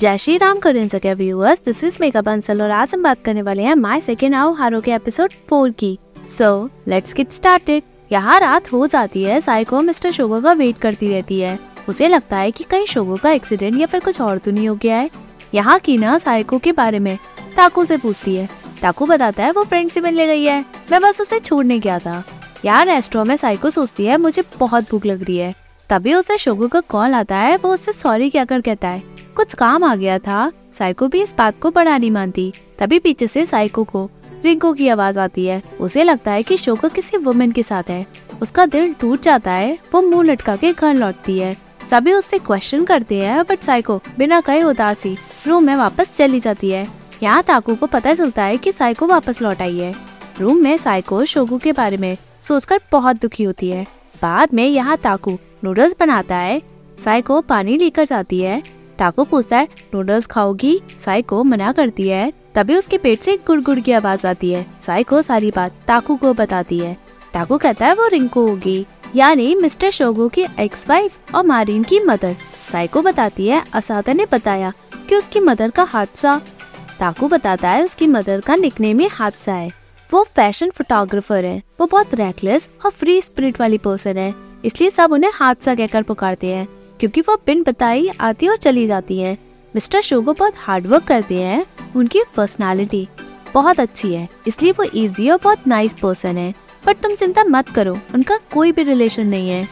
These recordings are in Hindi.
जय श्री राम करें जगह viewers this is Megha Bansal और आज हम बात करने वाले हैं माय सेकेंड आओ हारो के एपिसोड फोर की। सो लेट्स गेट स्टार्टेड यहाँ रात हो जाती है साइको मिस्टर शोगो का वेट करती रहती है। उसे लगता है कि कहीं शोगो का एक्सीडेंट या फिर कुछ और तो नहीं हो गया है। यहाँ की ना साइको के बारे में ताकू से पूछती है। ताकू बताता है, वो फ्रेंड से मिलने गई है। मैं बस उसे छोड़ने गया था। यार रेस्टोरेंट में साइको सोचती है, मुझे बहुत भूख लग रही है। तभी उसे शोगो का कॉल आता है, वो उससे सॉरी क्या कर कहता है। कुछ काम आ गया था। साइको भी इस बात को बड़ा नहीं मानती। तभी पीछे से साइको को, रिंको की आवाज़ आती है। उसे लगता है कि शोको किसी वुमेन के साथ है। उसका दिल टूट जाता है। वो मुँह लटका के घर लौटती है। सभी उससे क्वेश्चन करते हैं बट साइको बिना कहे उदासी रूम में वापस चली जाती है। यहाँ ताकू को पता चलता है कि साइको वापस लौट आई है। रूम में साइको शोगू के बारे में सोचकर बहुत दुखी होती है। बाद में यहाँ ताकू नूडल्स बनाता है। साई को पानी लेकर जाती है। टाको पूछता है, नूडल्स खाओगी? साई को मना करती है। तभी उसके पेट से गुड़गुड़ की आवाज़ आती है। साई को सारी बात टाकू को बताती है। टाकू कहता है, वो रिंकू होगी, यानी मिस्टर शोगो की एक्स वाइफ और मारिन की मदर। साई को बताती है असादा ने बताया कि उसकी मदर का हादसा। टाकू बताता है, उसकी मदर का निकने में हादसा है। वो फ़ैशन फोटोग्राफर है। वो बहुत रेकलेस और फ्री स्पिरिट वाली पर्सन है। इसलिए सब उन्हें हादसा कहकर पुकारते हैं, क्योंकि वो बिन बताई आती और चली जाती हैं। मिस्टर शोगो बहुत हार्ड वर्क करते हैं, उनकी पर्सनालिटी बहुत अच्छी है, इसलिए वो इजी और बहुत नाइस पर्सन है। पर तुम चिंता मत करो, उनका कोई भी रिलेशन नहीं है।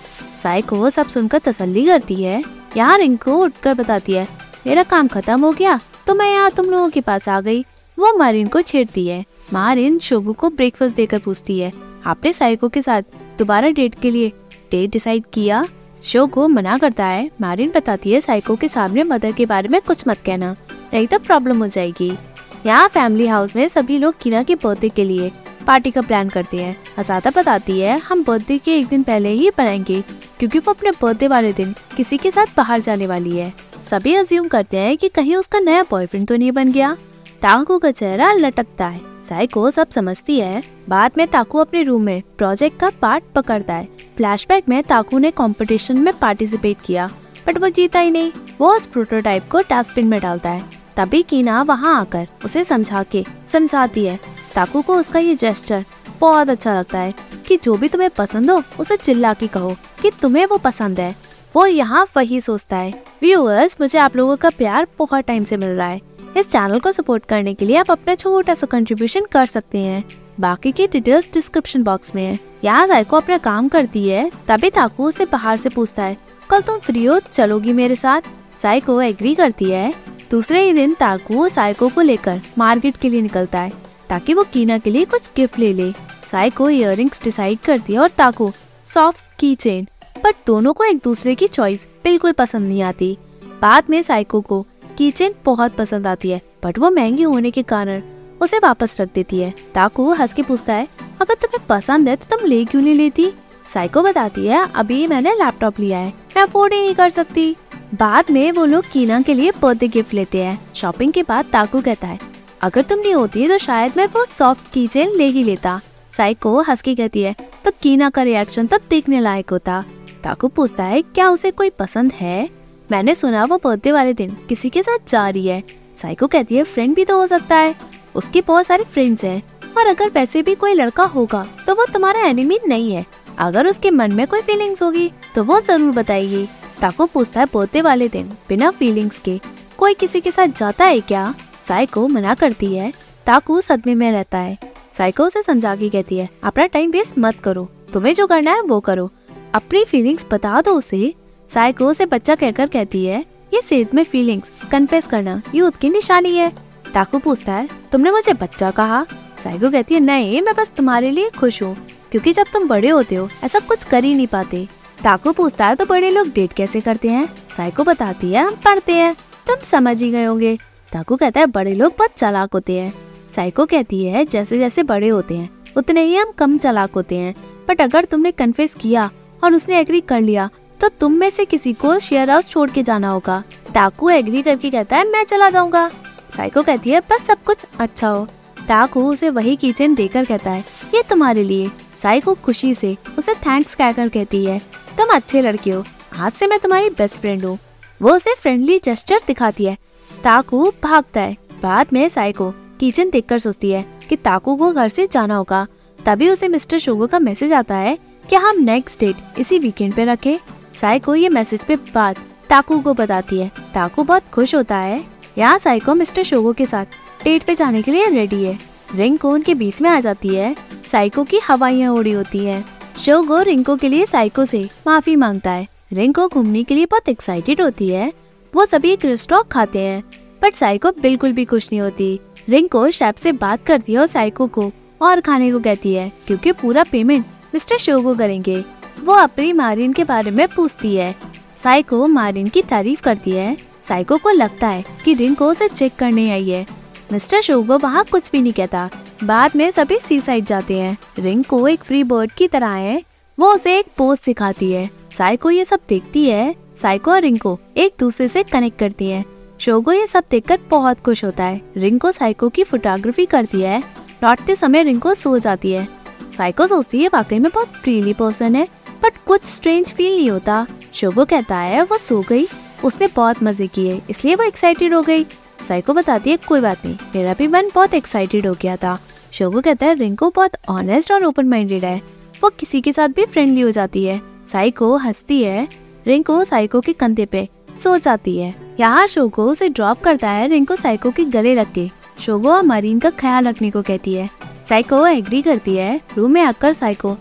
साई को वो सब सुनकर तसल्ली करती है, यहाँ रिंको उठकर बताती है, मेरा काम खत्म हो गया तो मैं यहाँ तुम लोगों के पास आ गई। वो मारिन को छेड़ती है। मारिन शोगू को ब्रेकफास्ट देकर पूछती है, आपने साइको के साथ दोबारा डेट के लिए डेट डिसाइड किया। शो को मना करता है। मारिन बताती है साइको के सामने मदर के बारे में कुछ मत कहना। नहीं तो प्रॉब्लम हो जाएगी। यहाँ फैमिली हाउस में सभी लोग कीना के बर्थडे के लिए पार्टी का प्लान करते हैं। असादा बताती है, हम बर्थडे के एक दिन पहले ही बनाएँगे, क्योंकि वो अपने बर्थडे वाले दिन किसी के साथ बाहर जाने वाली है। सभी अज्यूम करते हैं कि कहीं उसका नया बॉयफ्रेंड तो नहीं बन गया। टांगू का चेहरा लटकता है। साइको सब समझती है। बाद में ताकू अपने रूम में प्रोजेक्ट का पार्ट पकड़ता है। फ्लैशबैक में ताकू ने कंपटीशन में पार्टिसिपेट किया। बट वो जीता ही नहीं। वो उस प्रोटोटाइप को डस्टबिन में डालता है। तभी कीना वहाँ आकर उसे समझा के समझाती है। ताकू को उसका ये जेस्टर बहुत अच्छा लगता है कि जो भी तुम्हें पसंद हो, उसे चिल्ला के कहो कि तुम्हें वो पसंद है। वो यहाँ वही सोचता है। व्यूअर्स मुझे आप लोगों का प्यार बहुत टाइम से मिल रहा है। इस चैनल को सपोर्ट करने के लिए आप अपना छोटा सा कंट्रीब्यूशन कर सकते हैं। बाकी की डिटेल्स डिस्क्रिप्शन बॉक्स में है। यहाँ जायको अपना काम करती है, तभी ताकू उसे बाहर से पूछता है, कल तुम फ्री हो, चलोगी मेरे साथ? साइको एग्री करती है। दूसरे ही दिन ताकू साइको को लेकर मार्केट के लिए निकलता है, ताकि वो कीना के लिए कुछ गिफ्ट ले ले। साइको इयर डिसाइड करती है और ताकू सॉफ्ट की चेन बट दोनों को एक दूसरे की चॉइस बिल्कुल पसंद नहीं आती। बाद में साइको को कीचेन बहुत पसंद आती है बट वो महँगी होने के कारण उसे वापस रख देती है। ताकू हंस के पूछता है, अगर तुम्हें पसंद है तो तुम ले क्यों नहीं लेती? साइको बताती है, अभी मैंने लैपटॉप लिया है, मैं अफोर्ड ही नहीं कर सकती। बाद में वो लोग कीना के लिए बर्थडे गिफ्ट लेते हैं। शॉपिंग के बाद ताकू कहता है, अगर तुम नहीं होती तो शायद मैं वो सॉफ्ट कीचेन ले ही लेता। साइको हंस के कहती है तो कीना का रिएक्शन तब देखने लायक होता। ताकू पूछता है, क्या उसे कोई पसंद है? मैंने सुना वो बर्थडे वाले दिन किसी के साथ जा रही है। साइको कहती है फ्रेंड भी तो हो सकता है। उसके बहुत सारे फ्रेंड्स हैं। और अगर वैसे भी कोई लड़का होगा तो वो तुम्हारा एनिमी नहीं है। अगर उसके मन में कोई फीलिंग्स होगी तो वो ज़रूर बताएगी। ताको पूछता है बर्थडे वाले दिन बिना फीलिंग्स के, कोई किसी के साथ जाता है क्या? साइको मना करती है। ताकू सदमे में रहता है। साइको उसे समझा के कहती है, अपना टाइम वेस्ट मत करो। तुम्हें जो करना है वो करो। अपनी फीलिंग्स बता दो उसे। साइको से बच्चा कहकर कहती है, ये सेज में फीलिंग्स कन्फेस करना यूथ की निशानी है। टाकू पूछता है, तुमने मुझे बच्चा कहा? साइको कहती है, नहीं, मैं बस तुम्हारे लिए खुश हूँ, क्योंकि जब तुम बड़े होते हो, ऐसा कुछ कर ही नहीं पाते। टाकू पूछता है तो बड़े लोग डेट कैसे करते हैं? साइको बताती है, हम पढ़ते हैं, तुम समझ ही गए होंगे। टाकू कहता है, बड़े लोग बहुत चलाक होते हैं। साइको कहती है, जैसे जैसे बड़े होते हैं, उतने ही हम कम चलाक होते हैं। बट अगर तुमने कन्फेस किया और उसने एग्री कर लिया तो तुम में से किसी को शेयर हाउस छोड़ के जाना होगा। टाकू एग्री करके कहता है, मैं चला जाऊँगा। साइको कहती है, बस सब कुछ अच्छा हो। टाकू उसे वही किचन देकर कहता है, ये तुम्हारे लिए। साइको खुशी से उसे थैंक्स कहकर कहती है, तुम अच्छे लड़के हो। आज से मैं तुम्हारी बेस्ट फ्रेंड हूँ। वो उसे फ्रेंडली जेस्टर दिखाती है। ताकू भागता है। बाद में साइको किचन देखकर सोचती है कि ताकू को घर से जाना होगा। तभी उसे मिस्टर शोगो का मैसेज आता है कि हम नेक्स्ट डेट इसी वीकेंड पे रखें। साइको ये मैसेज पे बात ताकू को बताती है। ताकू बहुत खुश होता है। यहाँ साइको मिस्टर शोगो के साथ डेट पे जाने के लिए रेडी है। रिंको उनके बीच में आ जाती है। साइको की हवाइयाँ उड़ी होती है। शोगो रिंको के लिए साइको से माफ़ी माँगता है। रिंको घूमने के लिए बहुत एक्साइटेड होती है। वो सभी एक रेस्टोरेंट खाते हैं। बट साइको बिल्कुल भी खुश नहीं होती। रिंको शेफ से बात करती है और साइको को और खाने को कहती है। क्योंकि पूरा पेमेंट मिस्टर शोगो करेंगे। वो अपनी मारिन के बारे में पूछती है। साइको मारिन की तारीफ़ करती है। साइको को लगता है कि रिंको उसे चेक करने आई है। मिस्टर शोगो वहाँ कुछ भी नहीं कहता। बाद में सभी सी साइड जाते हैं। रिंग को एक फ्री बर्ड की तरह है। वो उसे एक पोज सिखाती है। साइको ये सब देखती है। साइको और रिंग को एक दूसरे से कनेक्ट करती है। शोगो ये सब देखकर बहुत खुश होता है। रिंको साइको की फोटोग्राफी करती है। लौटते समय रिंको सो जाती है। साइको सोचती है, वाकई में बहुत फ्रीली पर्सन है। बट कुछ स्ट्रेंज फील नहीं होता। शोगो कहता है, वो सो गई। उसने बहुत मज़े किए, इसलिए वो एक्साइटेड हो गई। साइको बताती है, कोई बात नहीं, मेरा भी मन बहुत एक्साइटेड हो गया था। शोगो कहता है, रिंको बहुत ऑनेस्ट और ओपन माइंडेड है। वो किसी के साथ भी फ्रेंडली हो जाती है। साइको हंसती है। रिंको साइको के कंधे पे सो जाती है। यहाँ शोगो उसे ड्रॉप करता है, रिंको साइको के गले लग के। शोगो और मरीन का ख्याल रखने को कहती है। साइको एग्री करती है। रूम में आकर साइको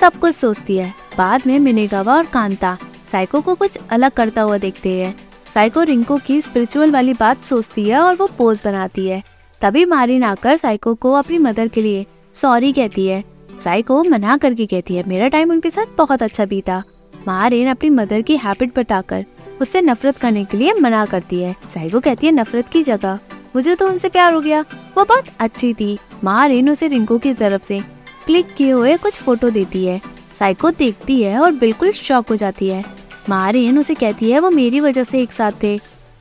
सब कुछ सोचती है। बाद में मिनेगावा और कांता साइको को कुछ अलग करता हुआ देखते हैं। साइको रिंको की स्पिरिचुअल वाली बात सोचती है और वो पोज बनाती है। तभी मारिन आकर साइको को अपनी मदर के लिए सॉरी कहती है। साइको मना करके कहती है, मेरा टाइम उनके साथ बहुत अच्छा बीता। मारिन अपनी मदर की हैबिट बताकर उससे नफरत करने के लिए मना करती है। साइको कहती है, नफरत की जगह? मुझे तो उनसे प्यार हो गया। वो बहुत अच्छी थी। मारिन उसे रिंको की तरफ़ से क्लिक किए हुए कुछ फ़ोटो देती है। साइको देखती है और बिल्कुल शॉक हो जाती है। मारिन उसे कहती है, वो मेरी वजह से एक साथ थे।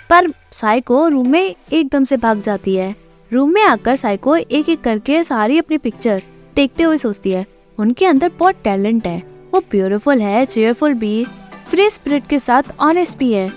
पर साइको रूम में एकदम से भाग जाती है। रूम में आकर साइको एक एक करके सारी अपनी पिक्चर देखते हुए सोचती है। उनके अंदर बहुत टैलेंट है। वो ब्यूटीफुल है चेयरफुल भी फ्री स्पिरिट के साथ ऑनेस्ट भी है।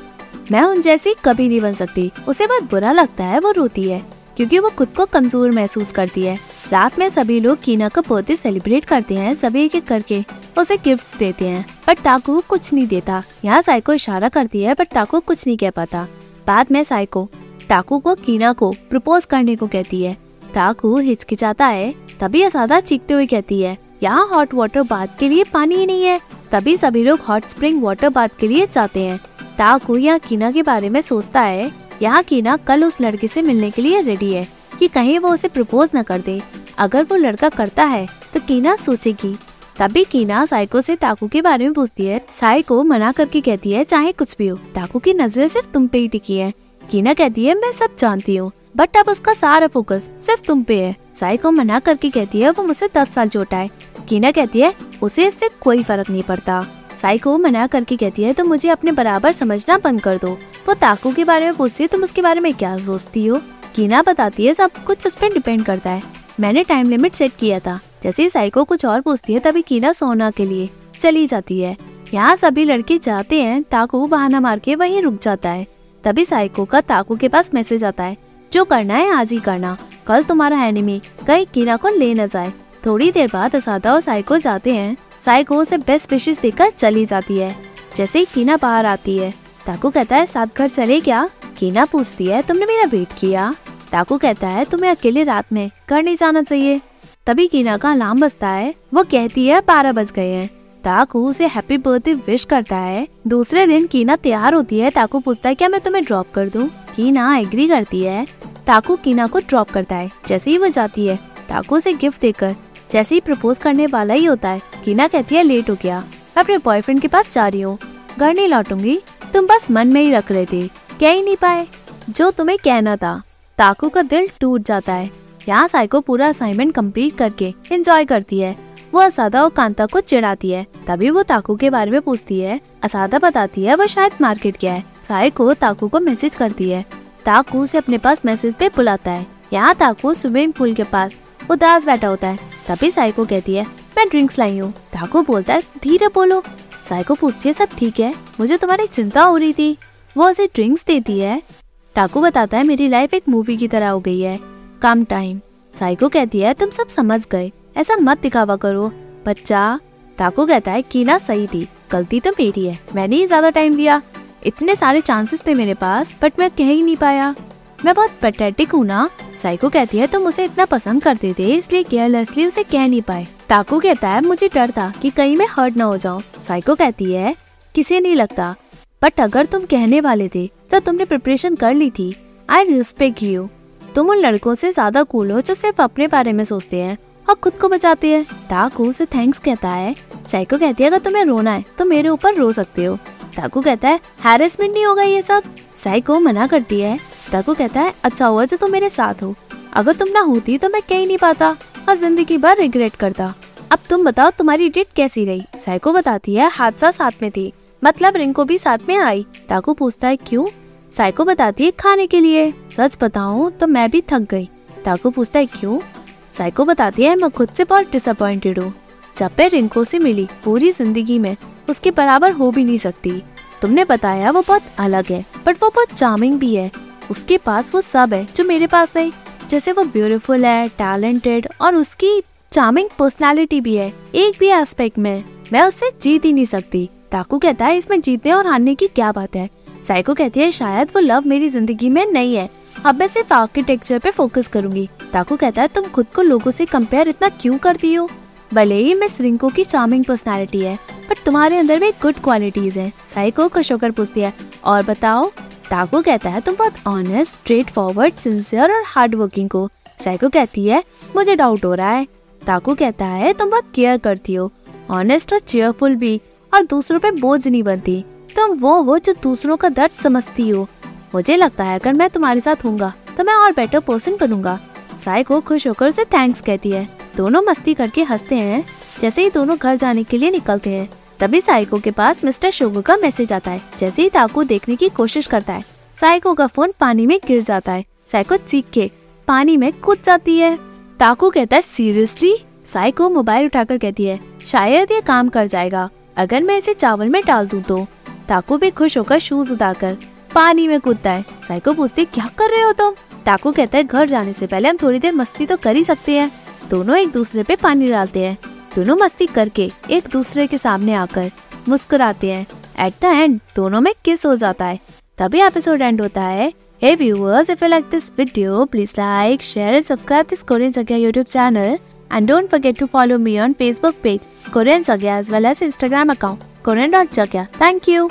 मैं उन जैसी कभी नहीं बन सकती। उसे बहुत बुरा लगता है, वो रोती है। क्योंकि वो खुद को कमज़ोर महसूस करती है। रात में सभी लोग कीना का बर्थडे सेलिब्रेट करते हैं, सभी एक एक करके उसे गिफ्ट्स देते हैं। पर टाकू कुछ नहीं देता। यहाँ साइको इशारा करती है, पर टाकू कुछ नहीं कह पाता। बाद में साइको टाकू को, कीना को प्रपोज करने को कहती है। टाकू हिचकिचाता है, तभी असादा चीखते हुए कहती है, यहाँ हॉट वाटर बाथ के लिए पानी ही नहीं है। तभी सभी लोग हॉट स्प्रिंग वाटर बाथ के लिए जाते हैं। टाकू यहाँ कीना के बारे में सोचता है यहाँ कीना कल उस लड़के से मिलने के लिए रेडी है, कि कहीं वो उसे प्रपोज न कर दे। अगर वो लड़का करता है तो कीना सोचेगी। तभी कीना साइको से ताकू के बारे में पूछती है। साइको मना करके कहती है, चाहे कुछ भी हो ताकू की नज़रें सिर्फ़ तुम पे ही टिकी है। कीना कहती है, मैं सब जानती हूँ बट अब उसका सारा फोकस सिर्फ़ तुम पे है। साइको मना करके कहती है, वो मुझसे दस साल छोटा है। कीना कहती है, उसे इससे कोई फ़र्क नहीं पड़ता। साइको मना करके कहती है तो मुझे अपने बराबर समझना बंद कर दो। वो ताकू के बारे में पूछती है, तुम उसके बारे में क्या सोचती हो? कीना बताती है, सब कुछ उस पर डिपेंड करता है। मैंने टाइम लिमिट सेट किया था। जैसे ही साइको कुछ और पूछती है, तभी कीना सोना के लिए चली जाती है। यहाँ सभी लड़के जाते हैं, ताकू बहाना मार के वहीं रुक जाता है। तभी साइको का ताकू के पास मैसेज आता है, जो करना है, आज ही करना। कल तुम्हारा एनिमी कहीं कीना को ले न जाए। थोड़ी देर बाद असादा और साइको जाते हैं साइको उसे बेस्ट विशेष देकर चली जाती है। जैसे ही कीना बाहर आती है, ताकू कहता है, साथ घर चले क्या? कीना पूछती है, तुमने मेरा वेट किया? ताकू कहता है, तुम्हें अकेले रात में घर नहीं जाना चाहिए। तभी कीना का अलार्म बजता है, वो कहती है, बारह बज गए हैं। ताकू उसे हैप्पी बर्थडे विश करता है। दूसरे दिन कीना तैयार होती है, ताकू पूछता है, क्या मैं तुम्हें ड्रॉप कर दूँ? कीना एग्री करती है। ताकू कीना को ड्रॉप करता है, जैसे ही वो जाती है। ताकू उसे गिफ्ट देकर जैसे ही प्रपोज करने वाला ही होता है, कीना कहती है, लेट हो गया। मैं अपने बॉयफ्रेंड के पास जा रही हूँ। घर नहीं लौटूँगी। तुम बस मन में ही रख रहे थे। कह ही नहीं पाए। जो तुम्हें कहना था। ताकू का दिल टूट जाता है। यहाँ साइको पूरा असाइनमेंट कंप्लीट करके एंजॉय करती है। वो असादा और कांता को चिढ़ाती है। तभी वो ताकू के बारे में पूछती है। असादा बताती है वो शायद मार्केट गया है। साइको ताकू को मैसेज करती है। ताकू उसे अपने पास मैसेज पे बुलाता है। यहाँ ताकू स्विमिंग पूल के पास उदास बैठा होता है। तभी साइको कहती है, मैं ड्रिंक्स लाई हूँ। ताको बोलता है, धीरे बोलो। साइको पूछती है, सब ठीक है? मुझे तुम्हारी चिंता हो रही थी। वो उसे ड्रिंक्स देती है। ताकू बताता है, मेरी लाइफ एक मूवी की तरह हो गई है। कम टाइम साइको कहती है, तुम सब समझ गए। ऐसा मत दिखावा करो। बच्चा। ताकू कहता है, कीना सही थी। गलती तो मेरी है। मैंने ही ज़्यादा टाइम दिया इतने सारे चांसेस थे मेरे पास बट मैं कह ही नहीं पाया। मैं बहुत पेटेटिक हूँ ना। साइको कहती है, तुम उसे इतना पसंद करते थे, इसलिए केयरलेसली उसे कह नहीं पाए। ताकू कहता है, मुझे डर था कि कहीं मैं हर्ट ना हो जाऊँ। साइको कहती है, किसे नहीं लगता? बट अगर तुम कहने वाले थे तो तुमने प्रिपरेशन कर ली थी। आई रिस्पेक्ट यू तुम उन लड़कों से ज़्यादा कूल हो जो सिर्फ़ अपने बारे में सोचते हैं और खुद को बचाते हैं। ताकू उसे थैंक्स कहता है। साइको कहती है, अगर तुम्हें रोना है तो मेरे ऊपर रो सकते हो। ताकू कहता है हैरेसमेंट नहीं होगा ये सब? साइको मना करती है ताकू कहता है अच्छा हुआ जो तुम मेरे साथ हो। अगर तुम ना होती तो मैं कह नहीं पाता और ज़िंदगी भर रिग्रेट करता। अब तुम बताओ तुम्हारी डेट कैसी रही? साइको बताती है, हादसा साथ में थी। मतलब रिंको भी साथ में आई। ताकू पूछता है, क्यों? साइको बताती है, खाने के लिए। सच बताऊँ तो मैं भी थक गई। ताकू पूछता है, क्यों? साइको बताती है, मैं खुद से बहुत डिसअपॉइंटेड हूँ। जब मैं रिंको से मिली पूरी ज़िंदगी में, उसके बराबर हो भी नहीं सकती। तुमने बताया वो बहुत अलग है बट वो बहुत चार्मिंग भी है। उसके पास वो सब है जो मेरे पास नहीं जैसे वो ब्यूटीफुल है टैलेंटेड और उसकी चार्मिंग पर्सनालिटी भी है। एक भी एस्पेक्ट में मैं उससे जीत ही नहीं सकती। ताकू कहता है, इसमें जीतने और हारने की क्या बात है? साइको कहती है, शायद वो लव मेरी ज़िंदगी में नहीं है। अब मैं सिर्फ़ आर्किटेक्चर पे फोकस करूँगी। ताकू कहता है, तुम खुद को लोगों से कंपेयर इतना क्यों करती हो? भले ही मिस रिंको की चार्मिंग पर्सनालिटी है बट तुम्हारे अंदर में गुड क्वालिटीज है। साइको खुश होकर पूछती है, और बताओ ताको कहता है, तुम बहुत ऑनेस्ट स्ट्रेट फॉरवर्ड सिंसियर और हार्ड वर्किंग को साइको कहती है, मुझे डाउट हो रहा है। ताको कहता है, तुम बहुत केयर करती हो। ऑनेस्ट और चेयरफुल भी, और दूसरों पे बोझ नहीं बनती। तुम वो हो जो दूसरों का दर्द समझती हो। मुझे लगता है, अगर मैं तुम्हारे साथ हूँ तो मैं और बेटर पर्सन बनूँगा। साइको खुश होकर उसे थैंक्स कहती है। दोनों मस्ती करके हँसते हैं, जैसे ही दोनों घर जाने के लिए निकलते हैं। तभी साइको के पास मिस्टर शोगो का मैसेज आता है, जैसे ही ताको देखने की कोशिश करता है। साइको का फ़ोन पानी में गिर जाता है। साइको चीख के, पानी में कूद जाती है। ताको कहता है, सीरियसली? साइको मोबाइल उठाकर कहती है, शायद ये काम कर जाएगा। अगर मैं इसे चावल में डाल दूँ तो? ताको भी खुश होकर शूज़ उतार पानी में कूदता है। साइको पूछती, क्या कर रहे हो तुम? ताको कहता है, घर जाने से पहले हम थोड़ी देर मस्ती तो कर ही सकते हैं। दोनों एक दूसरे पे पानी डालते हैं। दोनों मस्ती करके एक दूसरे के सामने आकर मुस्कुराते हैं। एट द एंड दोनों में किस हो जाता है। तभी एपिसोड एंड होता है। Hey viewers if you like this video please like share and subscribe this Korean सगिया YouTube channel and don't forget to follow me on Facebook page Korean सगिया as well as Instagram account Korean dot जगिया thank you